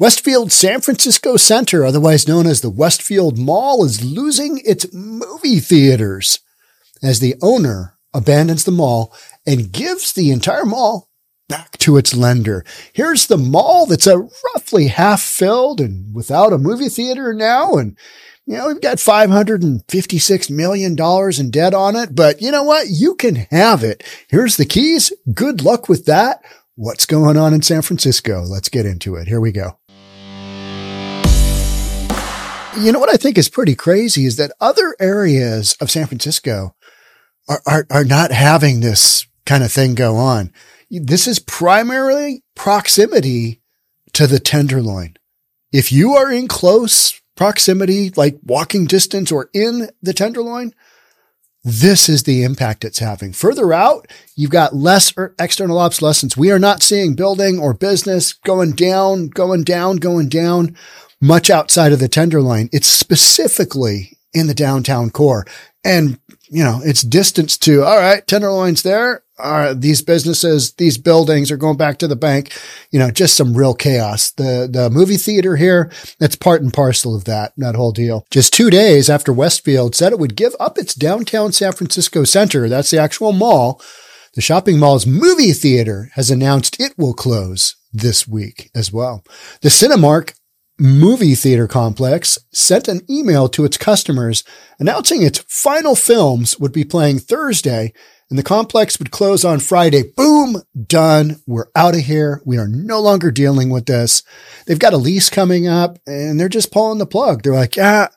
Westfield San Francisco Centre, otherwise known as the Westfield Mall, is losing its movie theaters as the owner abandons the mall and gives the entire mall back to its lender. Here's the mall that's a roughly half filled and without a movie theater now. And, you know, we've got $556 million in debt on it, but you know what? You can have it. Here's the keys. Good luck with that. What's going on in San Francisco? Let's get into it. Here we go. You know what I think is pretty crazy is that other areas of San Francisco are, are, are not having this kind of thing go on. This is primarily proximity to the tenderloin. If you are in close proximity, like walking distance or in the tenderloin, this is the impact it's having. Further out, you've got less er, external obsolescence. We are not seeing building or business going down, going down, going down much outside of the tenderloin. It's specifically in the downtown core. And, you know, it's distance to, all right, tenderloin's there. Uh, these businesses, these buildings are going back to the bank, you know, just some real chaos. The, the movie theater here, that's part and parcel of that, that whole deal. Just two days after Westfield said it would give up its downtown San Francisco center, that's the actual mall, the shopping mall's movie theater has announced it will close this week as well. The Cinemark movie theater complex sent an email to its customers announcing its final films would be playing Thursday and the complex would close on Friday. Boom, done. We're out of here. We are no longer dealing with this. They've got a lease coming up and they're just pulling the plug. They're like, yeah,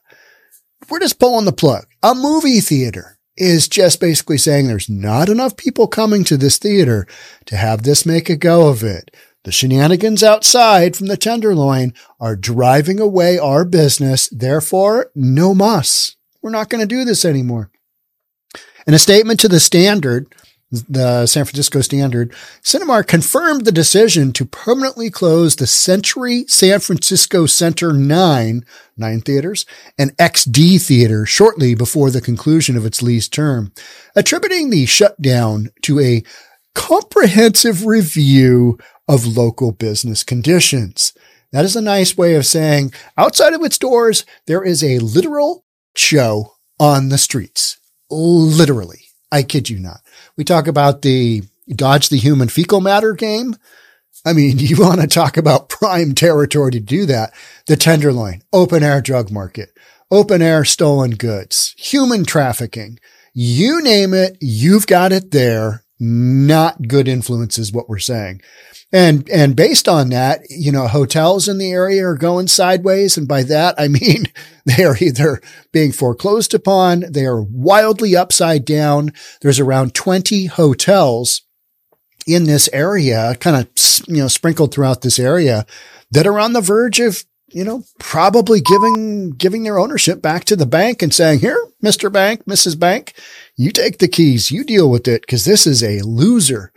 we're just pulling the plug. A movie theater is just basically saying there's not enough people coming to this theater to have this make a go of it. The shenanigans outside from the Tenderloin are driving away our business. Therefore, no muss. We're not going to do this anymore. In a statement to the Standard, the San Francisco Standard, Cinemark confirmed the decision to permanently close the Century San Francisco Centre 9, nine theaters, and XD Theater shortly before the conclusion of its lease term, attributing the shutdown to a comprehensive review of local business conditions. That is a nice way of saying outside of its doors, there is a literal show on the streets. Literally. I kid you not. We talk about the dodge the human fecal matter game. I mean, you want to talk about prime territory to do that. The Tenderloin, open air drug market, open air stolen goods, human trafficking, you name it, you've got it there. Not good influences, what we're saying. And, and based on that, you know, hotels in the area are going sideways. And by that, I mean, they are either being foreclosed upon. They are wildly upside down. There's around 20 hotels in this area, kind of, you know, sprinkled throughout this area that are on the verge of, you know, probably giving, giving their ownership back to the bank and saying, here, Mr. Bank, Mrs. Bank, you take the keys, you deal with it because this is a loser.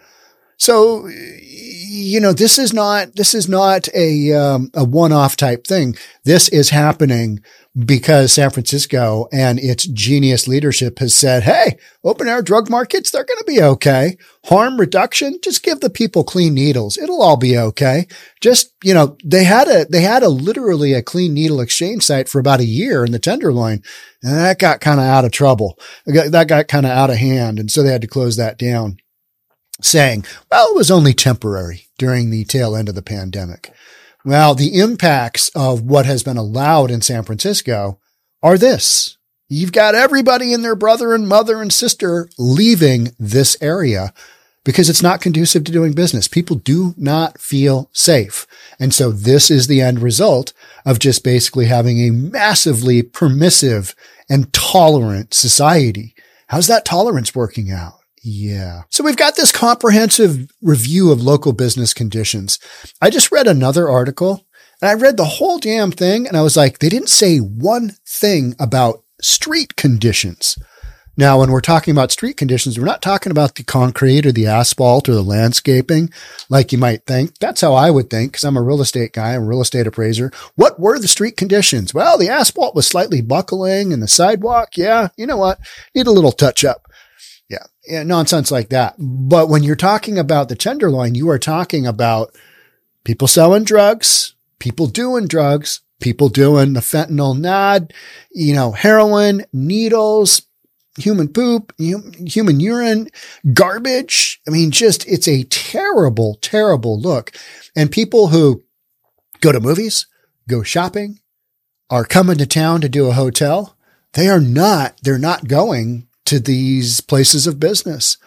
So, you know, this is not, this is not a, um, a one-off type thing. This is happening because San Francisco and its genius leadership has said, Hey, open air drug markets, they're going to be okay. Harm reduction, just give the people clean needles. It'll all be okay. Just, you know, they had a, they had a literally a clean needle exchange site for about a year in the Tenderloin and that got kind of out of trouble. That got kind of out of hand. And so they had to close that down saying, well, it was only temporary during the tail end of the pandemic. Well, the impacts of what has been allowed in San Francisco are this. You've got everybody and their brother and mother and sister leaving this area because it's not conducive to doing business. People do not feel safe. And so this is the end result of just basically having a massively permissive and tolerant society. How's that tolerance working out? Yeah. So we've got this comprehensive review of local business conditions. I just read another article and I read the whole damn thing and I was like, they didn't say one thing about street conditions. Now, when we're talking about street conditions, we're not talking about the concrete or the asphalt or the landscaping like you might think. That's how I would think because I'm a real estate guy, I'm a real estate appraiser. What were the street conditions? Well, the asphalt was slightly buckling and the sidewalk. Yeah. You know what? Need a little touch up. Yeah. yeah. Nonsense like that. But when you're talking about the tenderloin, you are talking about people selling drugs, people doing drugs, people doing the fentanyl nod, you know, heroin, needles, human poop, human urine, garbage. I mean, just it's a terrible, terrible look. And people who go to movies, go shopping, are coming to town to do a hotel, they are not, they're not going to these places of business.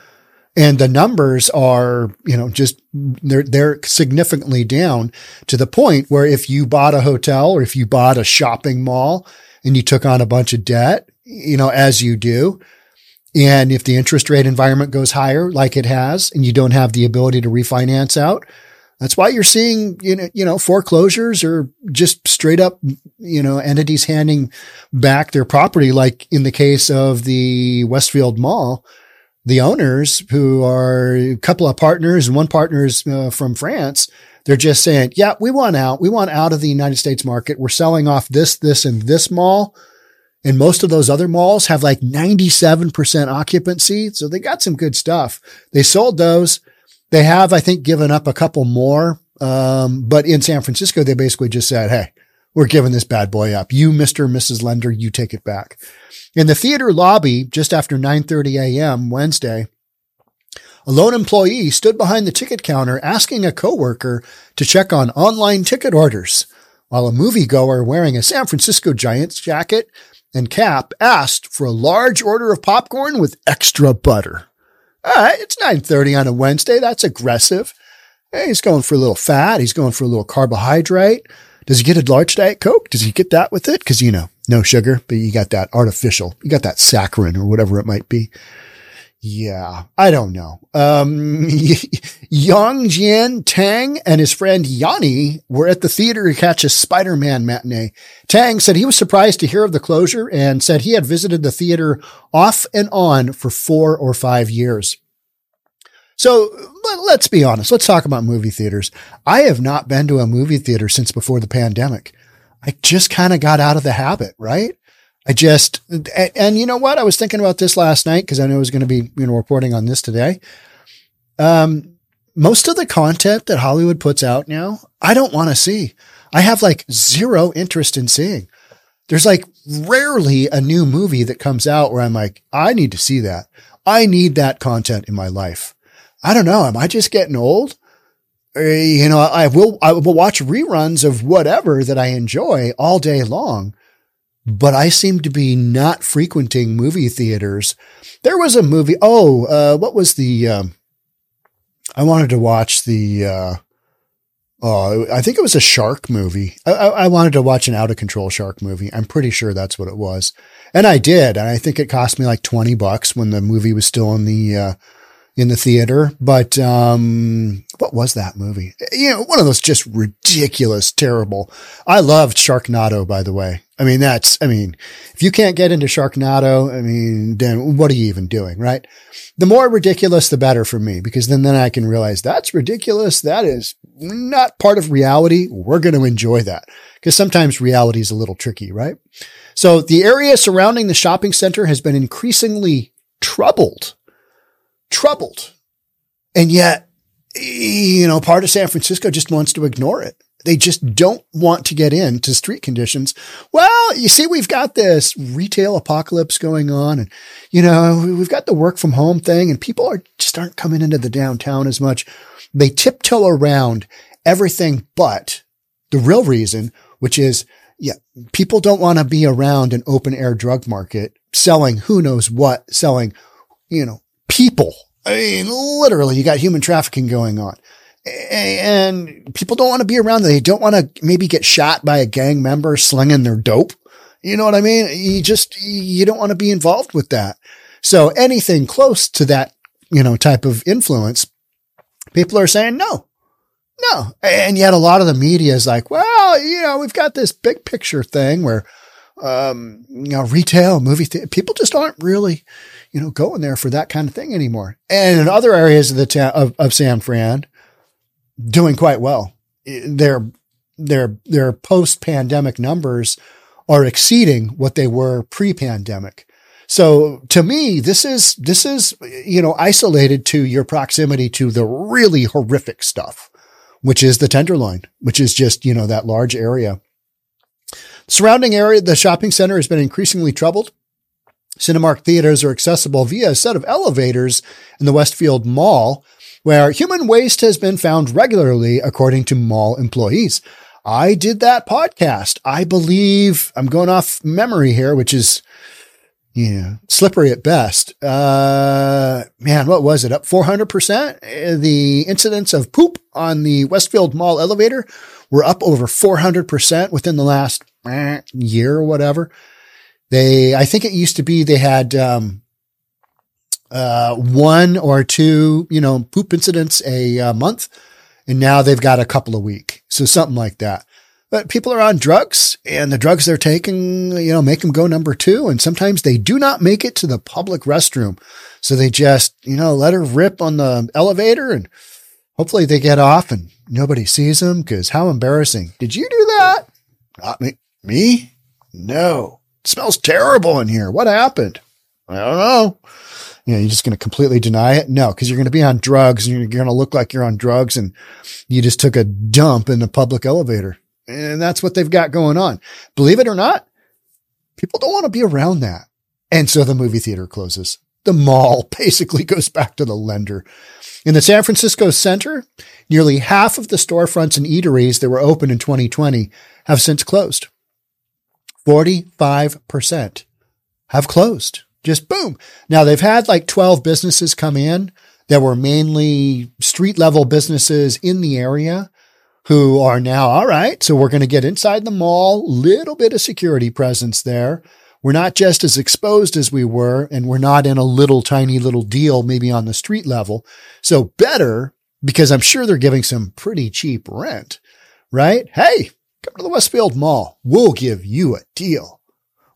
And the numbers are, you know, just they're, they're significantly down to the point where if you bought a hotel or if you bought a shopping mall and you took on a bunch of debt, you know, as you do, and if the interest rate environment goes higher, like it has, and you don't have the ability to refinance out, that's why you're seeing, you know, you know, foreclosures or just straight up, you know, entities handing back their property. Like in the case of the Westfield Mall, the owners who are a couple of partners and one partner is uh, from France. They're just saying, yeah, we want out. We want out of the United States market. We're selling off this, this, and this mall. And most of those other malls have like 97% occupancy. So they got some good stuff. They sold those. They have, I think, given up a couple more. Um, but in San Francisco, they basically just said, Hey, we're giving this bad boy up. You, Mr. and Mrs. Lender, you take it back. In the theater lobby, just after 9.30 a.m. Wednesday, a lone employee stood behind the ticket counter asking a coworker to check on online ticket orders, while a moviegoer wearing a San Francisco Giants jacket and cap asked for a large order of popcorn with extra butter. All right, it's 9:30 on a Wednesday. That's aggressive. Hey, he's going for a little fat. He's going for a little carbohydrate. Does he get a large diet coke? Does he get that with it? Because you know, no sugar, but you got that artificial. You got that saccharin or whatever it might be. Yeah, I don't know. Um, Yongjian Tang and his friend Yani were at the theater to catch a Spider-Man matinee. Tang said he was surprised to hear of the closure and said he had visited the theater off and on for four or five years. So let's be honest. Let's talk about movie theaters. I have not been to a movie theater since before the pandemic. I just kind of got out of the habit, right? I just, and, and, you know what? I was thinking about this last night because I know I was going to be, you know, reporting on this today. Um, most of the content that Hollywood puts out now, I don't want to see. I have like zero interest in seeing. There's like rarely a new movie that comes out where I'm like, I need to see that. I need that content in my life. I don't know. Am I just getting old? Uh, you know, I will, I will watch reruns of whatever that I enjoy all day long but I seem to be not frequenting movie theaters. There was a movie. Oh, uh, what was the, um, I wanted to watch the, uh, oh, I think it was a shark movie. I, I, wanted to watch an out of control shark movie. I'm pretty sure that's what it was. And I did. And I think it cost me like 20 bucks when the movie was still in the, uh, in the theater. But, um, what was that movie? You know, one of those just ridiculous, terrible. I loved Sharknado, by the way. I mean, that's, I mean, if you can't get into Sharknado, I mean, then what are you even doing? Right. The more ridiculous, the better for me, because then, then I can realize that's ridiculous. That is not part of reality. We're going to enjoy that because sometimes reality is a little tricky, right? So the area surrounding the shopping center has been increasingly troubled, troubled. And yet, you know, part of San Francisco just wants to ignore it. They just don't want to get into street conditions. Well, you see, we've got this retail apocalypse going on and, you know, we've got the work from home thing and people are just aren't coming into the downtown as much. They tiptoe around everything but the real reason, which is, yeah, people don't want to be around an open air drug market selling who knows what, selling, you know, people. I mean, literally, you got human trafficking going on and people don't want to be around. They don't want to maybe get shot by a gang member slinging their dope. You know what I mean? You just, you don't want to be involved with that. So anything close to that, you know, type of influence, people are saying no, no. And yet a lot of the media is like, well, you know, we've got this big picture thing where, um, you know, retail, movie, th- people just aren't really, you know, going there for that kind of thing anymore. And in other areas of the town of, of San Fran, doing quite well. Their their their post pandemic numbers are exceeding what they were pre pandemic. So to me, this is this is you know isolated to your proximity to the really horrific stuff, which is the Tenderloin, which is just, you know, that large area. Surrounding area, the shopping center has been increasingly troubled. Cinemark theaters are accessible via a set of elevators in the Westfield Mall, where human waste has been found regularly, according to mall employees. I did that podcast. I believe I'm going off memory here, which is, yeah, slippery at best. Uh, man, what was it? Up 400%. The incidents of poop on the Westfield Mall elevator were up over 400% within the last eh, year or whatever. They, I think it used to be they had, um, uh, one or two, you know, poop incidents a uh, month. And now they've got a couple a week. So something like that. But people are on drugs and the drugs they're taking, you know, make them go number two. And sometimes they do not make it to the public restroom. So they just, you know, let her rip on the elevator and hopefully they get off and nobody sees them because how embarrassing. Did you do that? Not me. Me? No. It smells terrible in here. What happened? I don't know. You know, you're just going to completely deny it? No, because you're going to be on drugs and you're going to look like you're on drugs and you just took a dump in the public elevator. And that's what they've got going on. Believe it or not, people don't want to be around that. And so the movie theater closes. The mall basically goes back to the lender. In the San Francisco center, nearly half of the storefronts and eateries that were open in 2020 have since closed. 45% have closed. Just boom. Now they've had like 12 businesses come in that were mainly street level businesses in the area who are now, all right, so we're going to get inside the mall, little bit of security presence there. We're not just as exposed as we were, and we're not in a little tiny little deal, maybe on the street level. So better because I'm sure they're giving some pretty cheap rent, right? Hey, come to the Westfield Mall. We'll give you a deal.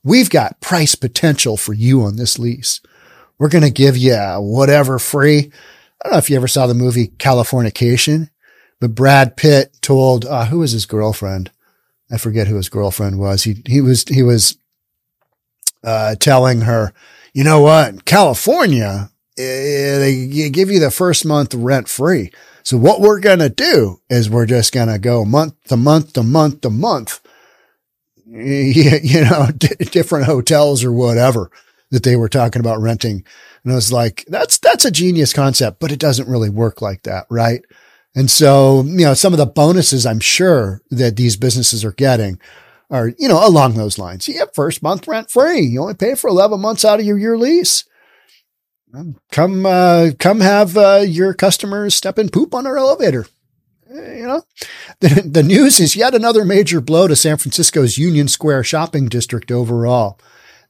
We've got price potential for you on this lease. We're going to give you whatever free. I don't know if you ever saw the movie Californication, but Brad Pitt told, uh, who was his girlfriend? I forget who his girlfriend was. He, he was, he was, uh, telling her, you know what? California, eh, they give you the first month rent free. So what we're going to do is we're just going to go month to month to month to month, you know, d- different hotels or whatever that they were talking about renting. And I was like, that's, that's a genius concept, but it doesn't really work like that. Right. And so, you know, some of the bonuses I'm sure that these businesses are getting are, you know, along those lines. You get first month rent free. You only pay for 11 months out of your year lease. Come, uh, come have uh, your customers step in poop on our elevator. Eh, you know, the, the news is yet another major blow to San Francisco's Union Square shopping district overall.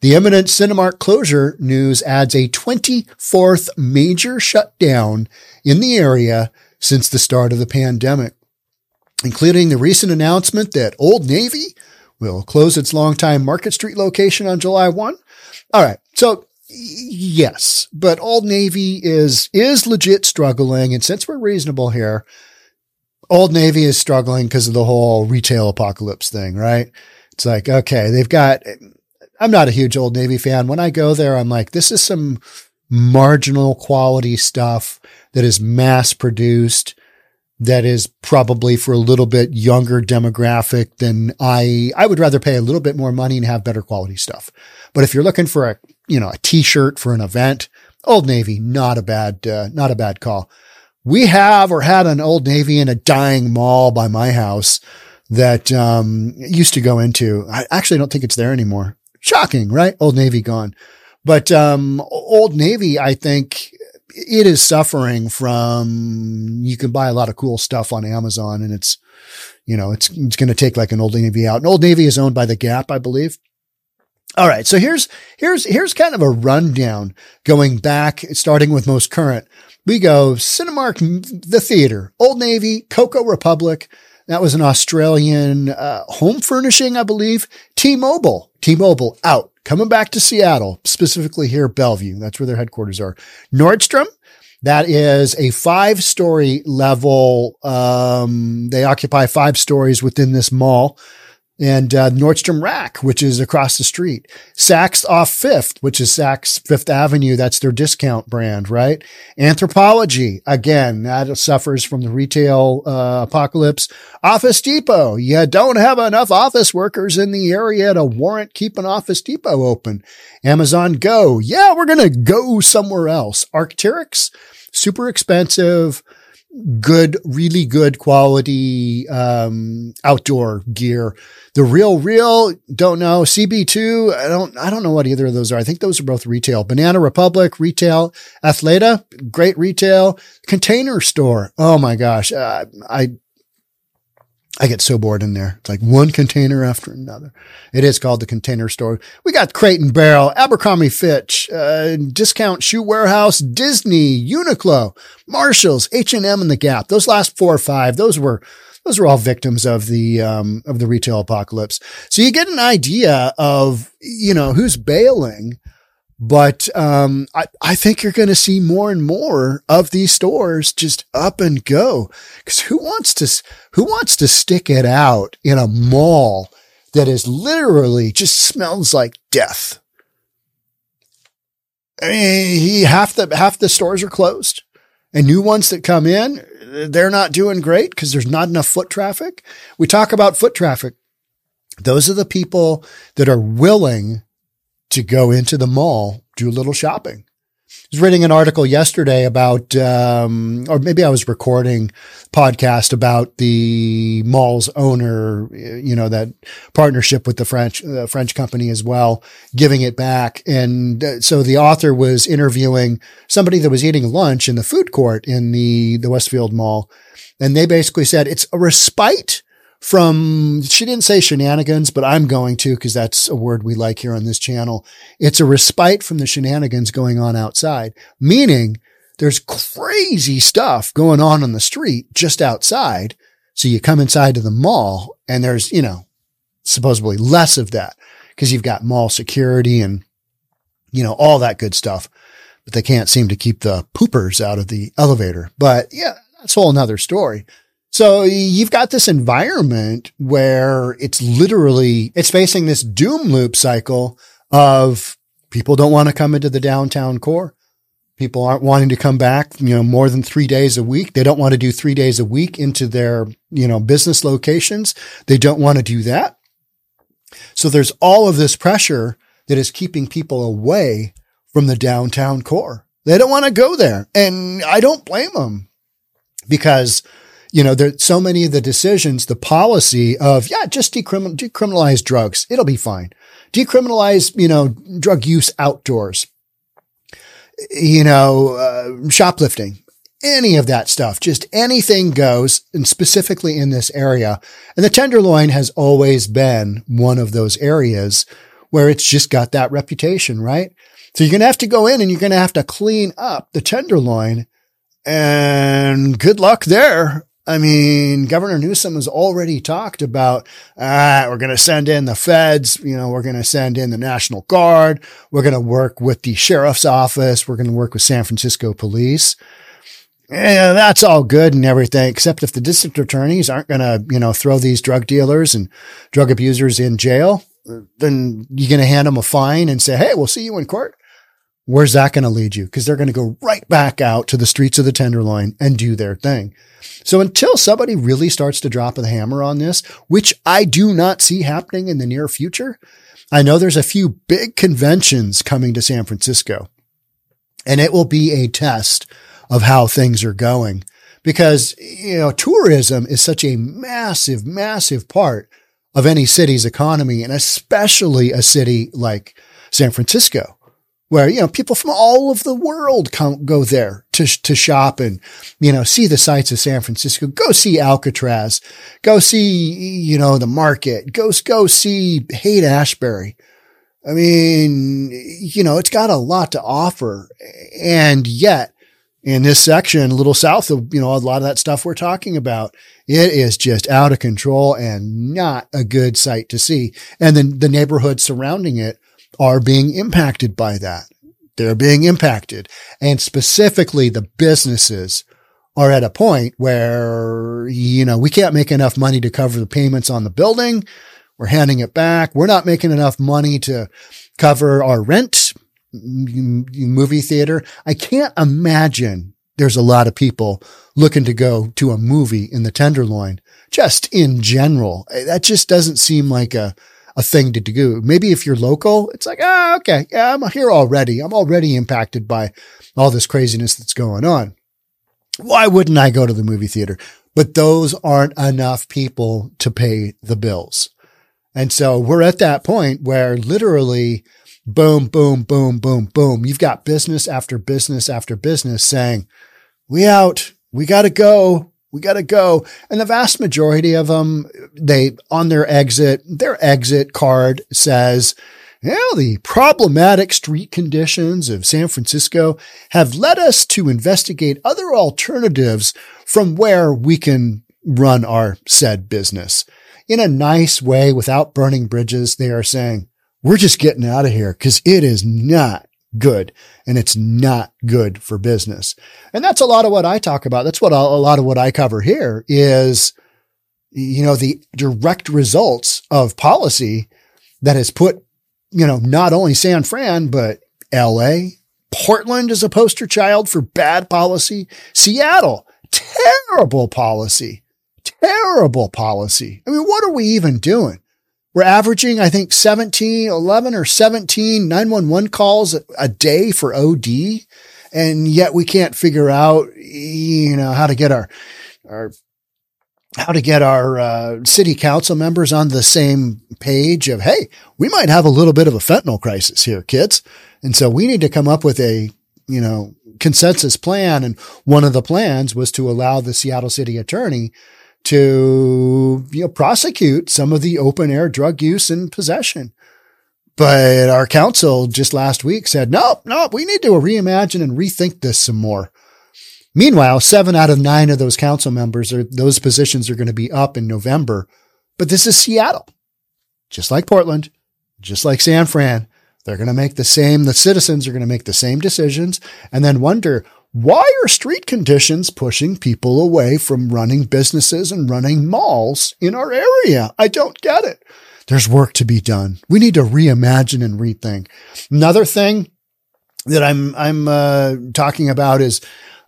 The imminent Cinemark closure news adds a 24th major shutdown in the area since the start of the pandemic, including the recent announcement that Old Navy will close its longtime Market Street location on July 1. All right. So yes, but Old Navy is, is legit struggling. And since we're reasonable here, Old Navy is struggling because of the whole retail apocalypse thing, right? It's like, okay, they've got, I'm not a huge Old Navy fan. When I go there, I'm like, this is some marginal quality stuff that is mass produced that is probably for a little bit younger demographic than I, I would rather pay a little bit more money and have better quality stuff. But if you're looking for a, you know, a t-shirt for an event, Old Navy, not a bad, uh, not a bad call. We have or had an Old Navy in a dying mall by my house that, um, used to go into. I actually don't think it's there anymore. Shocking, right? Old Navy gone. But, um, Old Navy, I think it is suffering from, you can buy a lot of cool stuff on Amazon and it's, you know, it's, it's going to take like an Old Navy out. And Old Navy is owned by the Gap, I believe. All right. So here's, here's, here's kind of a rundown going back, starting with most current. We go Cinemark, the theater, Old Navy, Coco Republic. That was an Australian uh, home furnishing, I believe. T-Mobile, T-Mobile out coming back to Seattle, specifically here, Bellevue. That's where their headquarters are. Nordstrom, that is a five story level. Um, they occupy five stories within this mall. And uh, Nordstrom Rack, which is across the street. Saks off Fifth, which is Saks Fifth Avenue. That's their discount brand, right? Anthropologie, again, that suffers from the retail uh, apocalypse. Office Depot, you don't have enough office workers in the area to warrant keeping Office Depot open. Amazon Go, yeah, we're going to go somewhere else. Arc'teryx, super expensive good, really good quality um, outdoor gear. The real, real, don't know. CB2, I don't, I don't know what either of those are. I think those are both retail. Banana Republic, retail. Athleta, great retail. Container Store. Oh my gosh, uh, I I get so bored in there. It's like one container after another. It is called the container store. We got Crate and Barrel, Abercrombie Fitch, uh, Discount Shoe Warehouse, Disney, Uniqlo, Marshalls, H&M and the Gap. Those last four or five, those were, those were all victims of the, um, of the retail apocalypse. So you get an idea of, you know, who's bailing but um, I, I think you're going to see more and more of these stores just up and go. Because who wants to who wants to stick it out in a mall that is literally just smells like death? I mean, half the half the stores are closed, and new ones that come in, they're not doing great because there's not enough foot traffic. We talk about foot traffic. Those are the people that are willing to go into the mall, do a little shopping. I was reading an article yesterday about, um, or maybe I was recording podcast about the mall's owner, you know, that partnership with the French, uh, French company as well, giving it back. And uh, so the author was interviewing somebody that was eating lunch in the food court in the, the Westfield Mall. And they basically said it's a respite from, she didn't say shenanigans, but I'm going to because that's a word we like here on this channel. It's a respite from the shenanigans going on outside, meaning there's crazy stuff going on on the street just outside. So you come inside to the mall and there's, you know, supposedly less of that because you've got mall security and, you know, all that good stuff, but they can't seem to keep the poopers out of the elevator. But yeah, that's a whole nother story. So you've got this environment where it's literally, it's facing this doom loop cycle of people don't want to come into the downtown core. People aren't wanting to come back, you know, more than three days a week. They don't want to do three days a week into their, you know, business locations. They don't want to do that. So there's all of this pressure that is keeping people away from the downtown core. They don't want to go there. And I don't blame them because you know, there's so many of the decisions, the policy of, yeah, just decriminal, decriminalize drugs. It'll be fine. Decriminalize, you know, drug use outdoors, you know, uh, shoplifting, any of that stuff, just anything goes and specifically in this area. And the Tenderloin has always been one of those areas where it's just got that reputation, right? So you're going to have to go in and you're going to have to clean up the Tenderloin and good luck there. I mean, Governor Newsom has already talked about, ah, we're going to send in the feds. You know, we're going to send in the National Guard. We're going to work with the sheriff's office. We're going to work with San Francisco police. Yeah, that's all good and everything, except if the district attorneys aren't going to, you know, throw these drug dealers and drug abusers in jail, then you're going to hand them a fine and say, Hey, we'll see you in court. Where's that going to lead you? Cause they're going to go right back out to the streets of the Tenderloin and do their thing. So until somebody really starts to drop the hammer on this, which I do not see happening in the near future, I know there's a few big conventions coming to San Francisco and it will be a test of how things are going because, you know, tourism is such a massive, massive part of any city's economy and especially a city like San Francisco where, you know, people from all over the world come, go there to, to shop and, you know, see the sights of San Francisco, go see Alcatraz, go see, you know, the market, go, go see Haight Ashbury. I mean, you know, it's got a lot to offer. And yet in this section, a little south of, you know, a lot of that stuff we're talking about, it is just out of control and not a good sight to see. And then the neighborhood surrounding it are being impacted by that. They're being impacted. And specifically the businesses are at a point where, you know, we can't make enough money to cover the payments on the building. We're handing it back. We're not making enough money to cover our rent, movie theater. I can't imagine there's a lot of people looking to go to a movie in the Tenderloin just in general. That just doesn't seem like a, a thing to do. Maybe if you're local, it's like, ah, okay. Yeah, I'm here already. I'm already impacted by all this craziness that's going on. Why wouldn't I go to the movie theater? But those aren't enough people to pay the bills. And so we're at that point where literally boom, boom, boom, boom, boom. You've got business after business after business saying, we out, we got to go. We got to go. And the vast majority of them, they on their exit, their exit card says, well, the problematic street conditions of San Francisco have led us to investigate other alternatives from where we can run our said business. In a nice way, without burning bridges, they are saying, we're just getting out of here because it is not good and it's not good for business. And that's a lot of what I talk about. That's what a lot of what I cover here is, you know, the direct results of policy that has put you know, not only San Fran, but LA, Portland is a poster child for bad policy. Seattle, terrible policy, terrible policy. I mean, what are we even doing? We're averaging, I think 17, 11 or 17 911 calls a day for OD. And yet we can't figure out, you know, how to get our, our how to get our uh, city council members on the same page of, hey, we might have a little bit of a fentanyl crisis here, kids. And so we need to come up with a, you know, consensus plan. And one of the plans was to allow the Seattle city attorney to, you know, prosecute some of the open air drug use and possession. But our council just last week said, no, no, we need to reimagine and rethink this some more. Meanwhile, seven out of nine of those council members or those positions are going to be up in November. But this is Seattle, just like Portland, just like San Fran. They're going to make the same, the citizens are going to make the same decisions and then wonder, why are street conditions pushing people away from running businesses and running malls in our area? I don't get it. There's work to be done. We need to reimagine and rethink. Another thing that I'm, I'm, uh, talking about is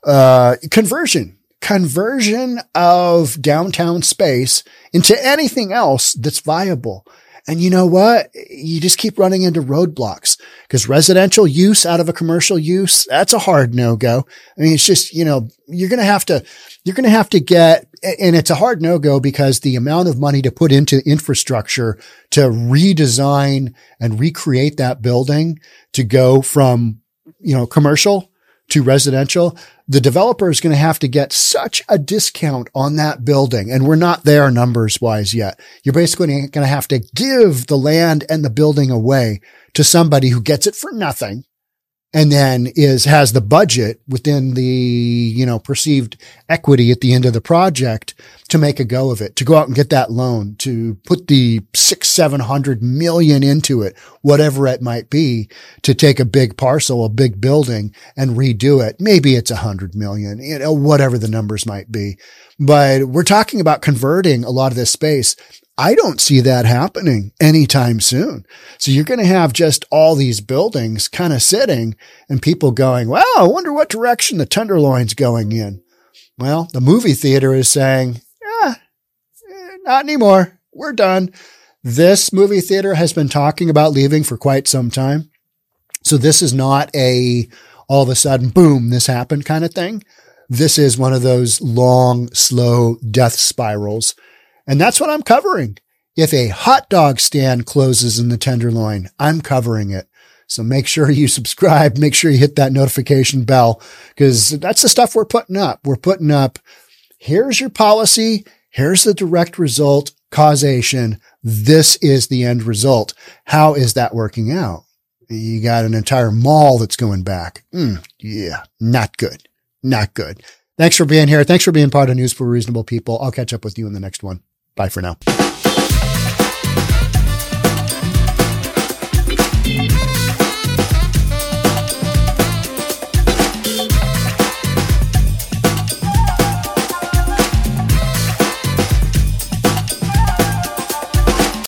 uh, conversion, conversion of downtown space into anything else that's viable. And you know what? You just keep running into roadblocks because residential use out of a commercial use, that's a hard no go. I mean, it's just, you know, you're going to have to, you're going to have to get, and it's a hard no go because the amount of money to put into infrastructure to redesign and recreate that building to go from, you know, commercial to residential, the developer is going to have to get such a discount on that building. And we're not there numbers wise yet. You're basically going to have to give the land and the building away to somebody who gets it for nothing and then is has the budget within the you know perceived equity at the end of the project to make a go of it to go out and get that loan to put the six seven hundred million into it whatever it might be to take a big parcel a big building and redo it. Maybe it's a hundred million you know whatever the numbers might be. But we're talking about converting a lot of this space I don't see that happening anytime soon. So you're going to have just all these buildings kind of sitting and people going, wow, I wonder what direction the Tenderloin's going in. Well, the movie theater is saying, yeah, eh, not anymore. We're done. This movie theater has been talking about leaving for quite some time. So this is not a all of a sudden, boom, this happened kind of thing. This is one of those long, slow death spirals and that's what I'm covering. If a hot dog stand closes in the Tenderloin, I'm covering it. So make sure you subscribe. Make sure you hit that notification bell because that's the stuff we're putting up. We're putting up. Here's your policy. Here's the direct result causation. This is the end result. How is that working out? You got an entire mall that's going back. Mm, yeah, not good. Not good. Thanks for being here. Thanks for being part of News for Reasonable People. I'll catch up with you in the next one. Bye for now.